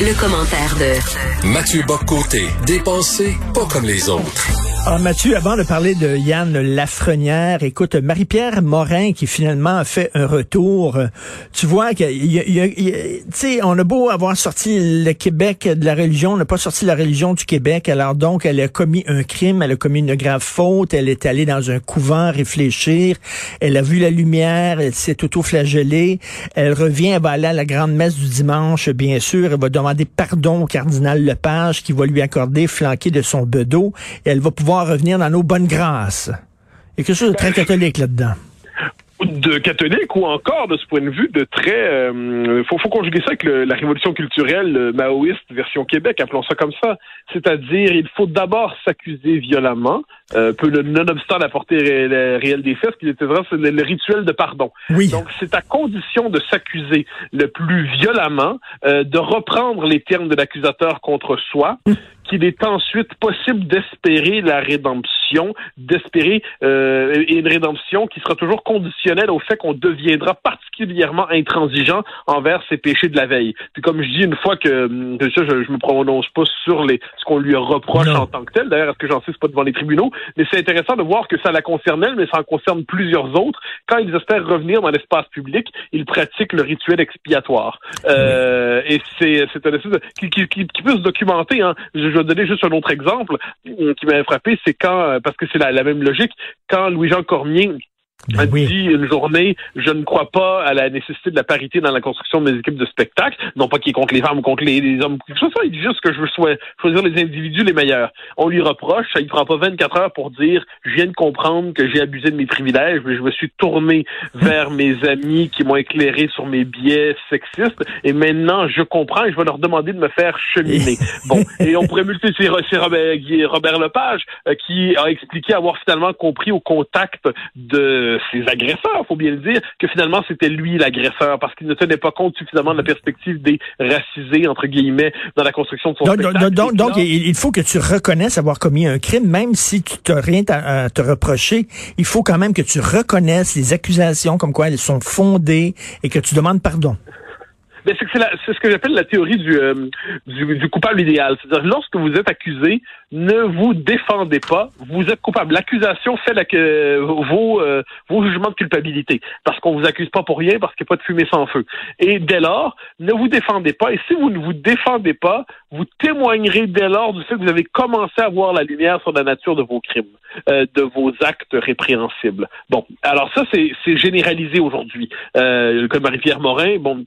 Le, commentaire de Mathieu Boccoté, dépensé pas comme les autres. Alors Mathieu, avant de parler de Yann Lafrenière, écoute, Marie-Pierre Morin qui finalement a fait un retour, tu vois que, tu sais, on a beau avoir sorti le Québec de la religion, on n'a pas sorti la religion du Québec, alors donc elle a commis un crime, elle a commis une grave faute, elle est allée dans un couvent réfléchir, elle a vu la lumière, elle s'est auto-flagellée, elle revient, elle va aller à la grande messe du dimanche, bien sûr, elle va demander pardon au cardinal Lepage qui va lui accorder flanqué de son bedeau, et elle va pouvoir revenir dans nos bonnes grâces. Il y a quelque chose de très catholique là-dedans de catholique ou encore de ce point de vue de très euh, faut, faut conjuguer ça avec la révolution culturelle maoïste version Québec appelons ça comme ça c'est-à-dire il faut d'abord s'accuser violemment euh, peu nonobstant la portée réelle des faits ce qui était c'est le, rituel de pardon oui. donc c'est à condition de s'accuser le plus violemment euh, de reprendre les termes de l'accusateur contre soi qu'il est ensuite possible d'espérer la rédemption, d'espérer euh, une rédemption qui sera toujours conditionnelle au fait qu'on deviendra particulièrement intransigeant envers ses péchés de la veille. Puis comme je dis une fois que, ça, je, je me prononce pas sur les ce qu'on lui reproche en tant que tel. D'ailleurs, est-ce que j'en sais c'est pas devant les tribunaux, mais c'est intéressant de voir que ça la concerne elle, mais ça en concerne plusieurs autres. Quand ils espèrent revenir dans l'espace public, ils pratiquent le rituel expiatoire. Euh, et c'est c'est un espèce qui, qui, qui, peut se documenter. Hein. Je, je vais donner juste un autre exemple qui m'avait frappé, c'est quand, euh, parce que c'est la, même logique, quand Louis-Jean Cormier ben a dit une journée, je ne crois pas à la nécessité de la parité dans la construction de mes équipes de spectacle. Non pas qu'il est contre les femmes ou contre les, hommes. Ça, il dit juste que je veux choisir les individus les meilleurs. On lui reproche, ça, il prend pas 24 heures pour dire, je viens de comprendre que j'ai abusé de mes privilèges, mais je me suis tourné vers mes amis qui m'ont éclairé sur mes biais sexistes, et maintenant je comprends et je vais leur demander de me faire cheminer. bon, et on pourrait multiplier, c'est Robert, Robert Lepage euh, qui a expliqué avoir finalement compris au contact de ses agresseurs, faut bien le dire, que finalement c'était lui l'agresseur parce qu'il ne tenait pas compte suffisamment de la perspective des racisés entre guillemets dans la construction de son donc, spectacle. Donc, donc, il faut que tu reconnaisses avoir commis un crime, même si tu n'as rien à, te reprocher. Il faut quand même que tu reconnaisses les accusations comme quoi elles sont fondées et que tu demandes pardon. Mais c'est ce que j'appelle la théorie du, euh, du, du, coupable idéal. C'est-à-dire lorsque vous êtes accusé, ne vous défendez pas, vous êtes coupable. L'accusation fait la, vos, euh, vos jugements de culpabilité, parce qu'on vous accuse pas pour rien, parce qu'il n'y a pas de fumée sans feu. Et dès lors, ne vous défendez pas. Et si vous ne vous défendez pas, vous témoignerez dès lors du fait que vous avez commencé à voir la lumière sur la nature de vos crimes, euh, de vos actes répréhensibles. Bon, alors ça c'est généralisé aujourd'hui. Euh, comme Marie-Pierre Morin, bon,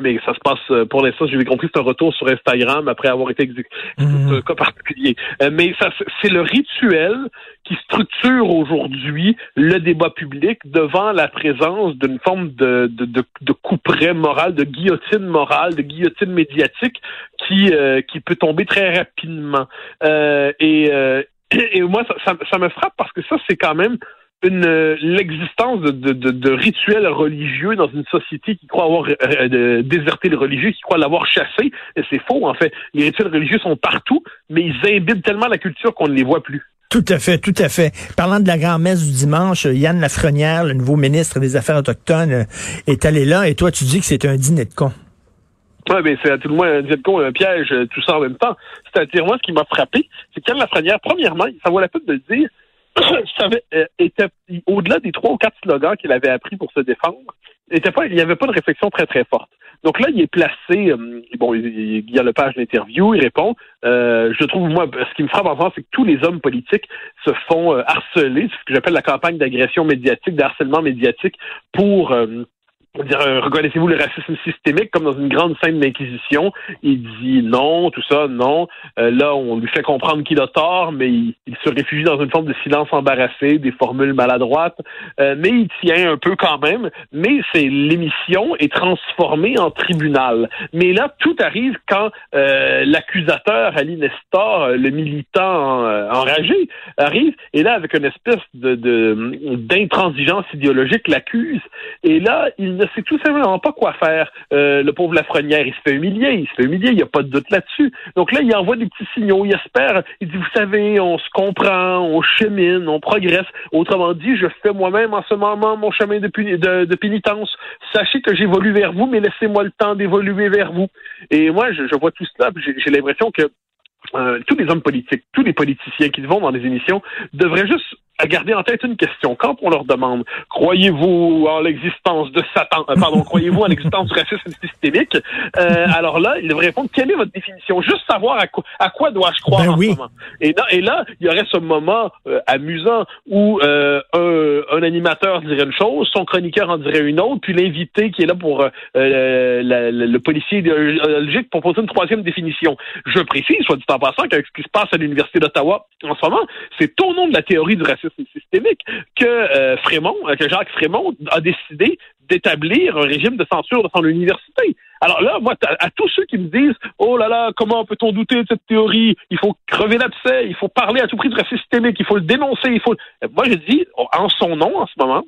mais ça se passe euh, pour l'instant, j'ai compris, c'est un retour sur Instagram après avoir été exécuté. Mhm. un cas particulier. Euh, mais ça, c'est le rituel qui structure aujourd'hui le débat public devant la présence d'une forme de, de, de, de couperet moral, de guillotine morale, de guillotine médiatique qui, euh, qui peut tomber très rapidement. et, et moi, ça, ça, ça, me frappe parce que ça, c'est quand même une l'existence de, de, de, rituels religieux dans une société qui croit avoir euh, déserté le religieux, qui croit l'avoir chassé. Et c'est faux, en fait. Les rituels religieux sont partout, mais ils imbibent tellement la culture qu'on ne les voit plus. Tout à fait, tout à fait. Parlant de la grand-messe du dimanche, Yann Lafrenière, le nouveau ministre des Affaires autochtones, est allé là et toi, tu dis que c'est un dîner de con. Oui, mais c'est à tout le moins un dîner de con, un piège, tout ça en même temps. C'est-à-dire, moi, ce qui m'a frappé, c'est qu'Yann Lafrenière, premièrement, ça vaut la peine de le dire, euh, était au-delà des trois ou quatre slogans qu'il avait appris pour se défendre, était pas, il n'y avait pas de réflexion très très forte. Donc là, il est placé. Euh, bon, il, y a le page d'interview, il répond. Euh, je trouve moi, ce qui me frappe en France, c'est que tous les hommes politiques se font harceler, ce que j'appelle la campagne d'agression médiatique, d'harcèlement médiatique, pour dire, euh, reconnaissez-vous le racisme systémique comme dans une grande scène d'inquisition? Il dit non, tout ça, non. Euh, là, on lui fait comprendre qu'il a tort, mais il, se réfugie dans une forme de silence embarrassé, des formules maladroites. Euh, mais il tient un peu quand même. Mais c'est l'émission est transformée en tribunal. Mais là, tout arrive quand l'accusateur Ali Nestor, le militant enragé, arrive et là avec une espèce d'intransigeance idéologique l'accuse. Et là, il sait tout simplement pas quoi faire. Euh, le pauvre Lafrenière, il se fait humilier, il se fait humilier, il n'y a pas de doute là-dessus. Donc là, il envoie des petits signaux, il espère, il dit, vous savez, on se comprend, on chemine, on progresse. Autrement dit, je fais moi-même en ce moment mon chemin de, pénitence. Sachez que j'évolue vers vous, mais laissez-moi le temps d'évoluer vers vous. Et moi, je, vois tout cela, j'ai l'impression que euh, tous les hommes politiques, tous les politiciens qui vont dans des émissions devraient juste à garder en tête une question. Quand on leur demande croyez-vous en l'existence de Satan, euh, pardon, croyez-vous en l'existence du racisme systémique, euh, alors là, ils devraient répondre quelle est votre définition? Juste savoir à quoi, à quoi dois-je croire ben en ce moment? Et, là, et là, il y aurait ce moment euh, amusant où un, un, animateur dirait une chose, son chroniqueur en dirait une autre, puis l'invité qui est là pour le policier idéologique proposer une troisième définition. Je précise, soit dit en passant, qu'avec ce qui se passe à l'université d'Ottawa en ce moment, c'est au nom de la théorie du racisme systémique que euh, Frémont, euh, que Jacques Frémont a décidé d'établir un régime de censure dans son. Alors là, moi, à, tous ceux qui me disent Oh là là, comment peut-on douter de cette théorie? Il faut crever l'abcès, il faut parler à tout prix du racisme systémique, il faut le dénoncer, il faut. Moi, je dis, en son nom, en ce moment,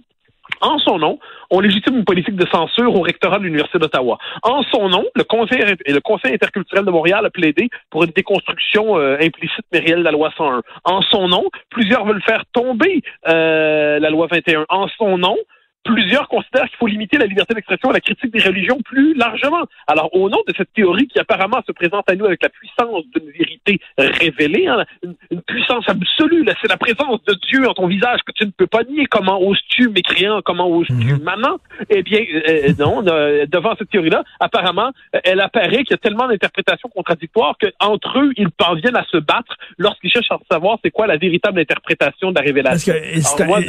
en son nom, on légitime une politique de censure au rectorat de l'Université d'Ottawa. En son nom, le Conseil, le Conseil interculturel de Montréal a plaidé pour une déconstruction euh, implicite mais réelle de la loi 101. En son nom, plusieurs veulent faire tomber euh, la loi 21. En son nom, plusieurs considèrent qu'il faut limiter la liberté d'expression à la critique des religions plus largement. Alors, au nom de cette théorie qui apparemment se présente à nous avec la puissance d'une vérité révélée, hein, une, puissance absolue, c'est la présence de Dieu en ton visage que tu ne peux pas nier. Comment oses-tu, mécréant, comment oses-tu, mhm. maman? Eh bien, euh, non, euh, devant cette théorie-là, apparemment, elle apparaît qu'il y a tellement d'interprétations contradictoires qu'entre eux, ils parviennent à se battre lorsqu'ils cherchent à savoir c'est quoi la véritable interprétation de la révélation.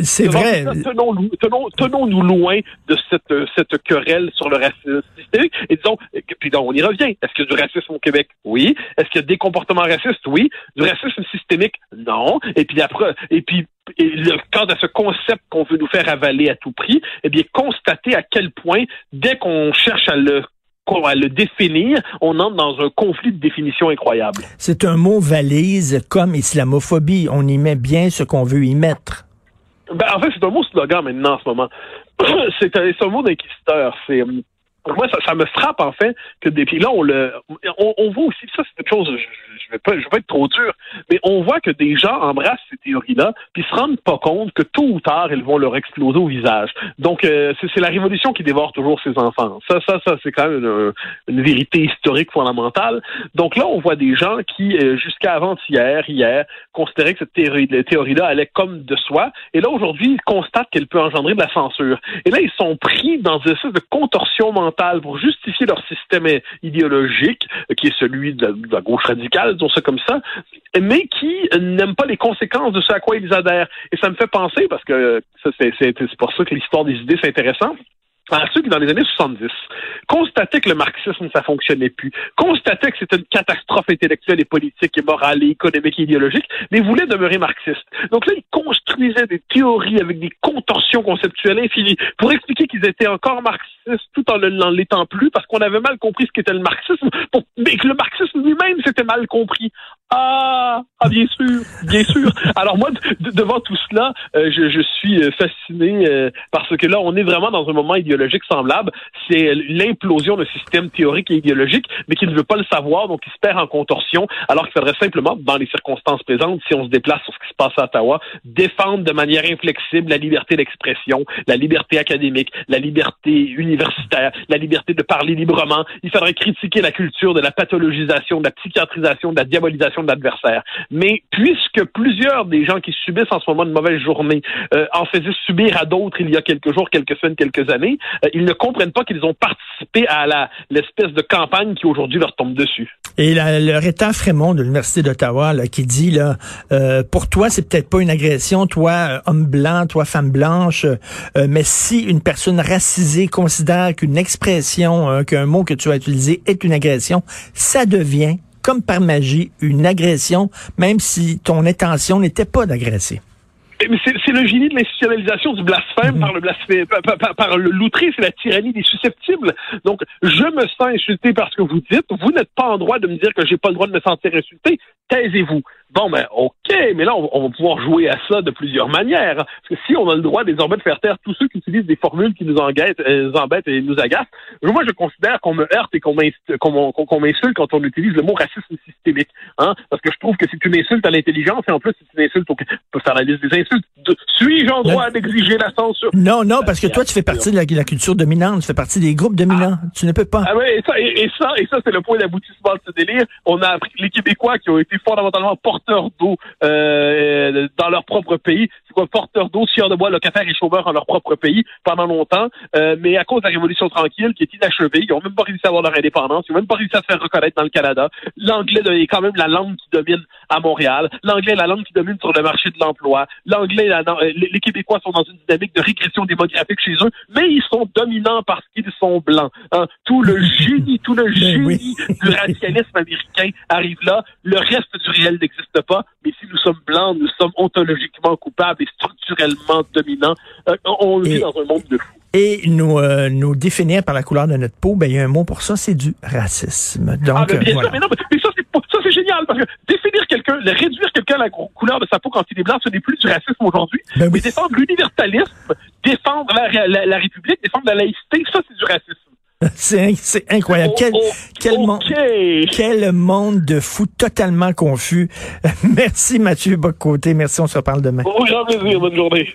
C'est vrai. tenons nous loin de cette, cette querelle sur le racisme systémique? Et disons, puis donc, on y revient. Est-ce qu'il y a du racisme au Québec? Oui. Est-ce qu'il y a des comportements racistes? Oui. Du racisme systémique? Non. Et puis après, et puis le, quant à ce concept qu'on veut nous faire avaler à tout prix, eh bien, constater à quel point, dès qu'on cherche à le à le définir, on entre dans un conflit de définition incroyable. C'est un mot valise comme islamophobie. On y met bien ce qu'on veut y mettre. Ben, en fait, c'est un mot slogan maintenant en ce moment. c'est un, un, mot d'inquisiteur. C'est hum, moi, ça, ça, me frappe en fait que des là on le on, on voit aussi ça c'est quelque chose je, vais pas je vais pas être trop dur mais on voit que des gens embrassent ces théories là puis se rendent pas compte que tôt ou tard elles vont leur exploser au visage. Donc euh, c'est la révolution qui dévore toujours ses enfants. Ça ça ça c'est quand même une, vérité historique fondamentale. Donc là on voit des gens qui euh, jusqu'à avant-hier hier considéraient que cette théorie théorie là allait comme de soi et là aujourd'hui ils constatent qu'elle peut engendrer de la censure. Et là ils sont pris dans une espèce de contorsion mentale pour justifier leur système idéologique, qui est celui de la, gauche radicale, disons ça comme ça, mais qui n'aiment pas les conséquences de ce à quoi ils adhèrent. Et ça me fait penser, parce que c'est pour ça que l'histoire des idées, c'est intéressant, qui, dans les années 70, constataient que le marxisme, ça fonctionnait plus, constataient que c'était une catastrophe intellectuelle et politique et morale et économique et idéologique, mais voulaient demeurer marxistes. Donc là, ils construisaient des théories avec des contorsions conceptuelles infinies pour expliquer qu'ils étaient encore marxistes tout en ne l'étant plus parce qu'on avait mal compris ce qu'était le marxisme, mais que le marxisme lui-même s'était mal compris. Ah, ah, bien sûr, bien sûr. Alors moi, devant tout cela, euh, je, je, suis euh, fasciné euh, parce que là, on est vraiment dans un moment idéologique semblable. C'est l'implosion d'un système théorique et idéologique, mais qui ne veut pas le savoir, donc il se perd en contorsion, alors qu'il faudrait simplement, dans les circonstances présentes, si on se déplace sur ce qui se passe à Ottawa, défendre de manière inflexible la liberté d'expression, la liberté académique, la liberté universitaire, la liberté de parler librement. Il faudrait critiquer la culture de la pathologisation, de la psychiatrisation, de la diabolisation d'adversaire. Mais puisque plusieurs des gens qui subissent en ce moment une mauvaise journée euh, en faisaient subir à d'autres il y a quelques jours, quelques semaines, quelques années, ils ne comprennent pas qu'ils ont participé à la l'espèce de campagne qui aujourd'hui leur tombe dessus. Et la, le Rétan Frémont de l'Université d'Ottawa qui dit là, euh, pour toi c'est peut-être pas une agression, toi homme blanc, toi femme blanche, mais si une personne racisée considère qu'une expression, qu'un mot que tu as utilisé est une agression, ça devient comme par magie, une agression, même si ton intention n'était pas d'agresser. C'est le génie de l'institutionnalisation du blasphème mhm. par le blasphème, par, le l'outré, c'est la tyrannie des susceptibles. Donc, je me sens insulté parce que vous dites, vous n'êtes pas en droit de me dire que j'ai pas le droit de me sentir insulté. Taisez-vous. Bon, ben, OK, mais là, on, va pouvoir jouer à ça de plusieurs manières. Parce que si on a le droit désormais de faire taire tous ceux qui utilisent des formules qui nous, euh, embêtent et nous agacent, moi, je considère qu'on me heurte et qu'on m'insulte quand on utilise le mot racisme systémique. Hein? Parce que je trouve que c'est une insulte à l'intelligence et en plus, c'est une insulte au... On peut faire la liste des insultes. Suis-je en droit d'exiger la censure? Non, non, parce que toi, tu fais partie de la, culture dominante, tu fais partie des groupes dominants. Ah. Tu ne peux pas. Ah oui, et ça, et, ça, et ça c'est le point d'aboutissement de ce délire. On a appris les Québécois qui ont été fondamentalement porteurs d'eau euh, dans leur propre pays. C'est quoi, porteurs d'eau, sieurs de bois, locataires et chômeurs dans leur propre pays pendant longtemps. Euh, mais à cause de la Révolution tranquille, qui est inachevée, ils n'ont même pas réussi à avoir leur indépendance, ils n'ont même pas réussi à se faire reconnaître dans le Canada. L'anglais est quand même la langue qui domine à Montréal. L'anglais est la langue qui domine sur le marché de l'emploi. L'anglais, les Québécois sont dans une dynamique de régression démographique chez eux, mais ils sont dominants parce qu'ils sont blancs. Hein. Tout le génie, tout le ben génie du racialisme américain arrive là. Le reste du réel n'existe pas. Mais si nous sommes blancs, nous sommes ontologiquement coupables et structurellement dominants. Euh, on vit dans un monde de fous. Et nous, euh, nous définir par la couleur de notre peau, ben il y a un mot pour ça, c'est du racisme. Donc, ah, ben, bien sûr, mais non, mais ça, c'est génial, parce que définir quelqu'un, réduire quelqu'un à la couleur de sa peau quand il est blanc, ce n'est plus du racisme aujourd'hui. Ben mais défendre l'universalisme, défendre la, la République, défendre la laïcité, ça, c'est du racisme. C'est incroyable. Quel, quel, monde, quel monde de fou totalement confus. Merci Mathieu Bocoté. Merci, on se reparle demain. Au grand plaisir. Bonne journée.